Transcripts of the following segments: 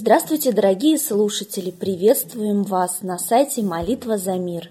Здравствуйте, дорогие слушатели! Приветствуем вас на сайте «Молитва за мир».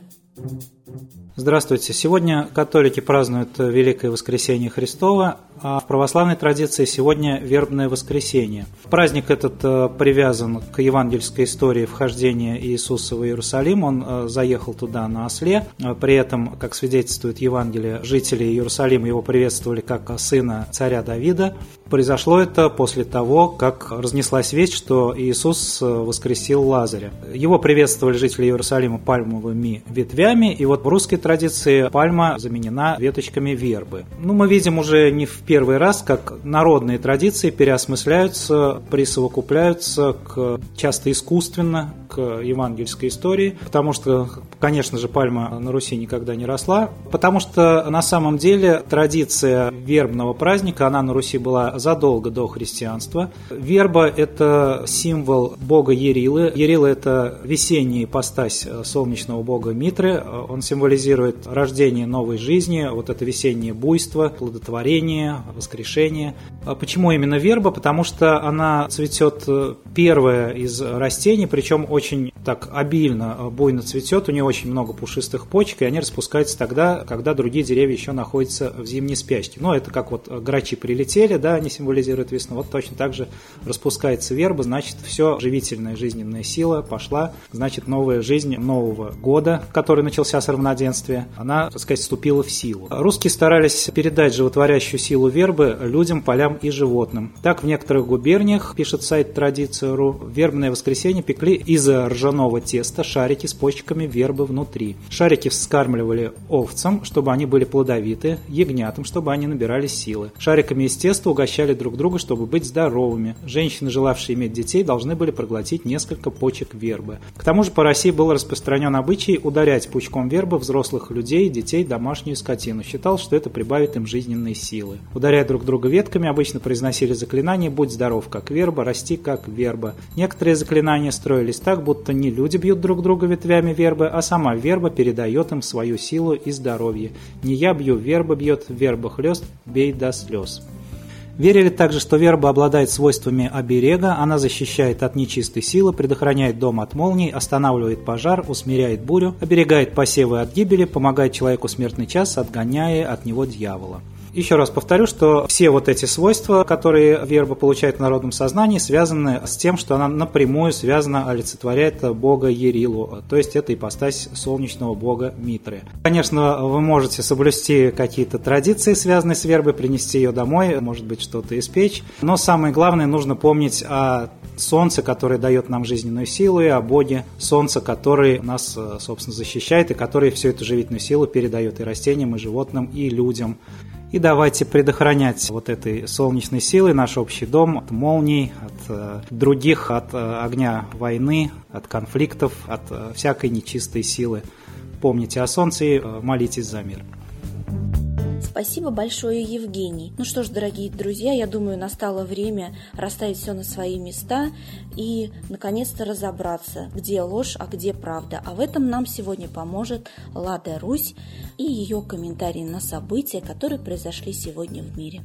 Здравствуйте! Сегодня католики празднуют Великое Воскресение Христова, в православной традиции сегодня вербное воскресенье. Праздник этот э, привязан к евангельской истории вхождения Иисуса в Иерусалим. Он э, заехал туда на осле. Э, при этом, как свидетельствует Евангелие, жители Иерусалима его приветствовали как сына царя Давида. Произошло это после того, как разнеслась весть, что Иисус воскресил Лазаря. Его приветствовали жители Иерусалима пальмовыми ветвями, и вот в русской традиции пальма заменена веточками вербы. Ну, мы видим уже не в первый раз, как народные традиции переосмысляются, присовокупляются к, часто искусственно к евангельской истории, потому что, конечно же, пальма на Руси никогда не росла, потому что на самом деле традиция вербного праздника, она на Руси была задолго до христианства. Верба – это символ бога Ерилы. Ерила – это весенняя ипостась солнечного бога Митры. Он символизирует рождение новой жизни, вот это весеннее буйство, плодотворение, воскрешение. А почему именно верба? Потому что она цветет э, первая из растений, причем очень так обильно, э, буйно цветет, у нее очень много пушистых почек, и они распускаются тогда, когда другие деревья еще находятся в зимней спячке. Ну, это как вот грачи прилетели, да, они символизируют весну, вот точно так же распускается верба, значит, все, живительная жизненная сила пошла, значит, новая жизнь нового года, который начался с равноденствия, она, так сказать, вступила в силу. Русские старались передать животворящую силу вербы людям, полям и животным. Так, в некоторых губерниях, пишет сайт Традиция.ру, вербное воскресенье пекли из ржаного теста шарики с почками вербы внутри. Шарики вскармливали овцам, чтобы они были плодовиты, ягнятам, чтобы они набирали силы. Шариками из теста угощали друг друга, чтобы быть здоровыми. Женщины, желавшие иметь детей, должны были проглотить несколько почек вербы. К тому же по России был распространен обычай ударять пучком вербы взрослых людей, детей, домашнюю скотину. Считал, что это прибавит им жизненной силы. Ударяя друг друга ветками, обычно произносили заклинание «Будь здоров, как верба, расти, как верба». Некоторые заклинания строились так, будто не люди бьют друг друга ветвями вербы, а сама верба передает им свою силу и здоровье. Не я бью, верба бьет, верба хлест, бей до слез. Верили также, что верба обладает свойствами оберега, она защищает от нечистой силы, предохраняет дом от молний, останавливает пожар, усмиряет бурю, оберегает посевы от гибели, помогает человеку смертный час, отгоняя от него дьявола. Еще раз повторю, что все вот эти свойства, которые верба получает в народном сознании, связаны с тем, что она напрямую связана, олицетворяет бога Ерилу, то есть это ипостась солнечного бога Митры. Конечно, вы можете соблюсти какие-то традиции, связанные с вербой, принести ее домой, может быть, что-то испечь, но самое главное, нужно помнить о солнце, которое дает нам жизненную силу, и о Боге, солнце, который нас, собственно, защищает, и который всю эту живительную силу передает и растениям, и животным, и людям. И давайте предохранять вот этой солнечной силой наш общий дом от молний, от э, других, от э, огня войны, от конфликтов, от э, всякой нечистой силы. Помните о солнце и э, молитесь за мир. Спасибо большое, Евгений. Ну что ж, дорогие друзья, я думаю, настало время расставить все на свои места и, наконец-то, разобраться, где ложь, а где правда. А в этом нам сегодня поможет Лада Русь и ее комментарии на события, которые произошли сегодня в мире.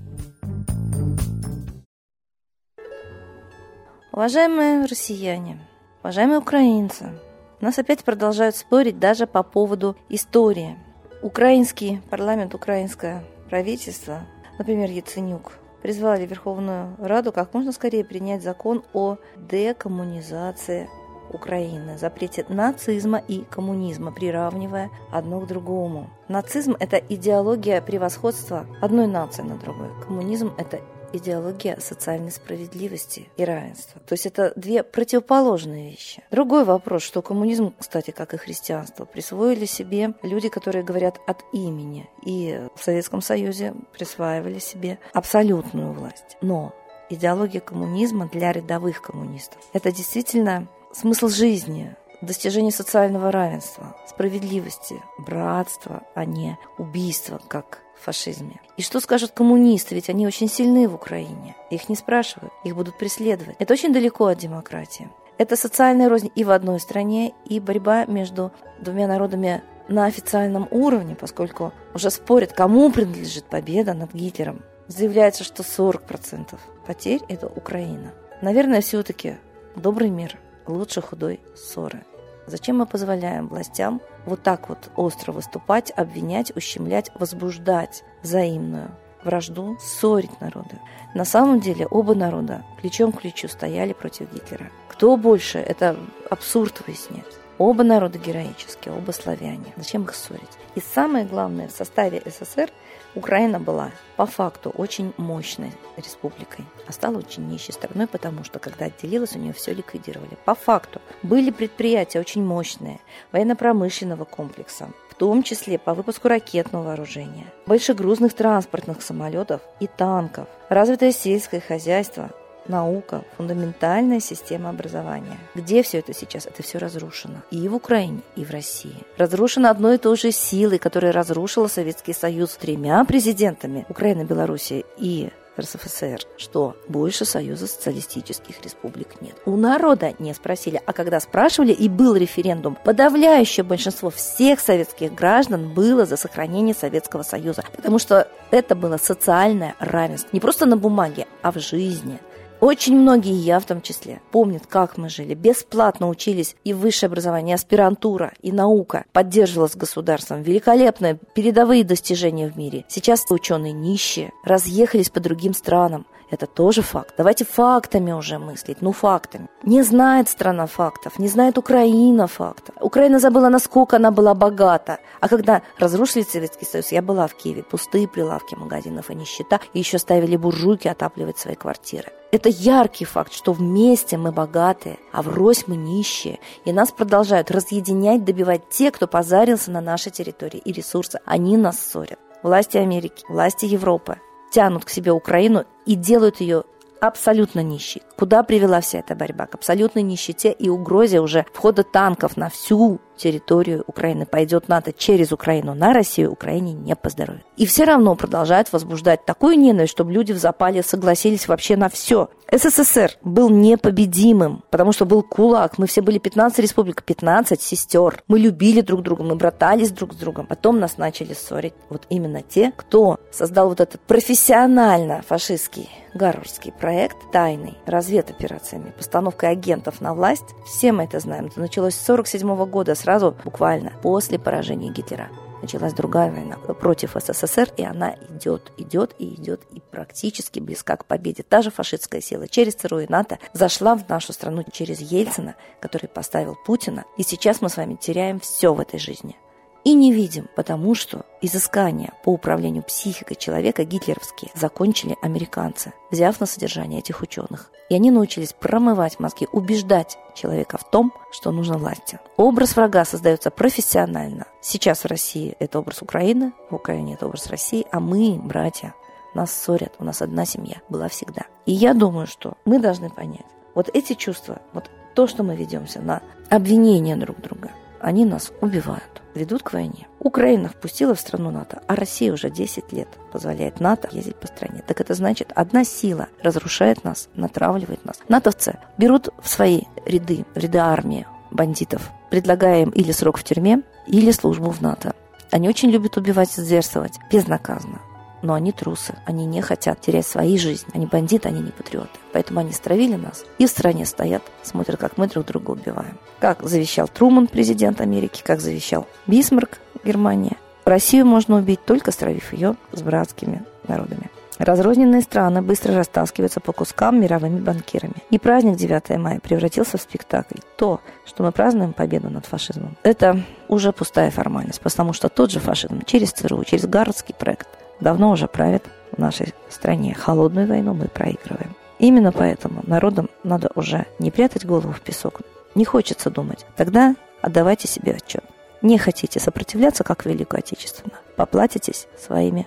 Уважаемые россияне, уважаемые украинцы, нас опять продолжают спорить даже по поводу истории – Украинский парламент, украинское правительство, например, Яценюк, призвали Верховную Раду как можно скорее принять закон о декоммунизации Украины, запрете нацизма и коммунизма, приравнивая одно к другому. Нацизм – это идеология превосходства одной нации над другой. Коммунизм – это идеология социальной справедливости и равенства. То есть это две противоположные вещи. Другой вопрос, что коммунизм, кстати, как и христианство, присвоили себе люди, которые говорят от имени. И в Советском Союзе присваивали себе абсолютную власть. Но идеология коммунизма для рядовых коммунистов – это действительно смысл жизни, достижение социального равенства, справедливости, братства, а не убийства, как в фашизме. И что скажут коммунисты, ведь они очень сильны в Украине. Их не спрашивают, их будут преследовать. Это очень далеко от демократии. Это социальная рознь и в одной стране, и борьба между двумя народами на официальном уровне, поскольку уже спорят, кому принадлежит победа над Гитлером. Заявляется, что 40% потерь – это Украина. Наверное, все-таки Добрый мир лучше худой ссоры. Зачем мы позволяем властям вот так вот остро выступать, обвинять, ущемлять, возбуждать взаимную вражду, ссорить народы? На самом деле оба народа плечом к плечу стояли против Гитлера. Кто больше, это абсурд выяснять. Оба народа героические, оба славяне. Зачем их ссорить? И самое главное, в составе СССР Украина была по факту очень мощной республикой, а стала очень нищей страной, потому что когда отделилась, у нее все ликвидировали. По факту были предприятия очень мощные, военно-промышленного комплекса, в том числе по выпуску ракетного вооружения, большегрузных транспортных самолетов и танков, развитое сельское хозяйство, наука, фундаментальная система образования. Где все это сейчас? Это все разрушено. И в Украине, и в России. Разрушено одной и той же силой, которая разрушила Советский Союз тремя президентами Украины, Белоруссии и РСФСР, что больше Союза социалистических республик нет. У народа не спросили, а когда спрашивали и был референдум, подавляющее большинство всех советских граждан было за сохранение Советского Союза, потому что это было социальное равенство, не просто на бумаге, а в жизни. Очень многие, я в том числе, помнят, как мы жили. Бесплатно учились и высшее образование, и аспирантура, и наука поддерживалась государством. Великолепные передовые достижения в мире. Сейчас ученые нищие, разъехались по другим странам. Это тоже факт. Давайте фактами уже мыслить, ну фактами. Не знает страна фактов, не знает Украина фактов. Украина забыла, насколько она была богата. А когда разрушили Советский Союз, я была в Киеве, пустые прилавки магазинов и нищета, и еще ставили буржуйки отапливать свои квартиры. Это яркий факт, что вместе мы богатые, а врозь мы нищие. И нас продолжают разъединять, добивать те, кто позарился на нашей территории и ресурсы. Они нас ссорят. Власти Америки, власти Европы тянут к себе Украину и делают ее абсолютно нищей. Куда привела вся эта борьба? К абсолютной нищете и угрозе уже входа танков на всю территорию Украины. Пойдет НАТО через Украину на Россию, Украине не поздоровит. И все равно продолжают возбуждать такую ненависть, чтобы люди в запале согласились вообще на все. СССР был непобедимым, потому что был кулак. Мы все были 15 республик, 15 сестер. Мы любили друг друга, мы братались друг с другом. Потом нас начали ссорить вот именно те, кто создал вот этот профессионально фашистский гарвардский проект тайный, разведоперациями, постановкой агентов на власть. Все мы это знаем. Это началось с 1947 года, сразу буквально после поражения Гитлера началась другая война против СССР, и она идет, идет и идет, и практически близка к победе. Та же фашистская сила через ЦРУ и НАТО зашла в нашу страну через Ельцина, который поставил Путина, и сейчас мы с вами теряем все в этой жизни и не видим, потому что изыскания по управлению психикой человека гитлеровские закончили американцы, взяв на содержание этих ученых. И они научились промывать мозги, убеждать человека в том, что нужно власти. Образ врага создается профессионально. Сейчас в России это образ Украины, в Украине это образ России, а мы, братья, нас ссорят, у нас одна семья была всегда. И я думаю, что мы должны понять, вот эти чувства, вот то, что мы ведемся на обвинение друг друга, они нас убивают ведут к войне. Украина впустила в страну НАТО, а Россия уже 10 лет позволяет НАТО ездить по стране. Так это значит, одна сила разрушает нас, натравливает нас. НАТОвцы берут в свои ряды, ряды армии бандитов, предлагая им или срок в тюрьме, или службу в НАТО. Они очень любят убивать и зверствовать безнаказанно но они трусы, они не хотят терять свои жизни, они бандиты, они не патриоты. Поэтому они стравили нас и в стране стоят, смотрят, как мы друг друга убиваем. Как завещал Труман, президент Америки, как завещал Бисмарк, Германия. Россию можно убить, только стравив ее с братскими народами. Разрозненные страны быстро растаскиваются по кускам мировыми банкирами. И праздник 9 мая превратился в спектакль. То, что мы празднуем победу над фашизмом, это уже пустая формальность, потому что тот же фашизм через ЦРУ, через Гарвардский проект – давно уже правит в нашей стране. Холодную войну мы проигрываем. Именно поэтому народам надо уже не прятать голову в песок. Не хочется думать. Тогда отдавайте себе отчет. Не хотите сопротивляться, как Великую Отечественную, поплатитесь своими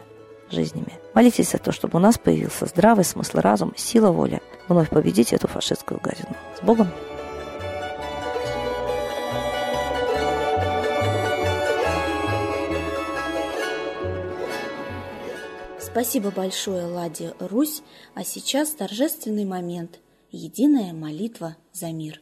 жизнями. Молитесь за то, чтобы у нас появился здравый смысл, разум, сила воли вновь победить эту фашистскую гадину. С Богом! Спасибо большое, Ладе Русь. А сейчас торжественный момент. Единая молитва за мир.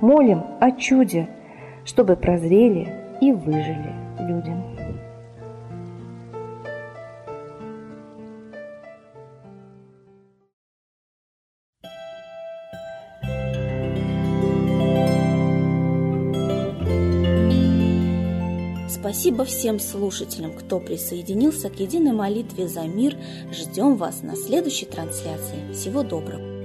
молим о чуде, чтобы прозрели и выжили людям. Спасибо всем слушателям, кто присоединился к единой молитве за мир. Ждем вас на следующей трансляции. Всего доброго.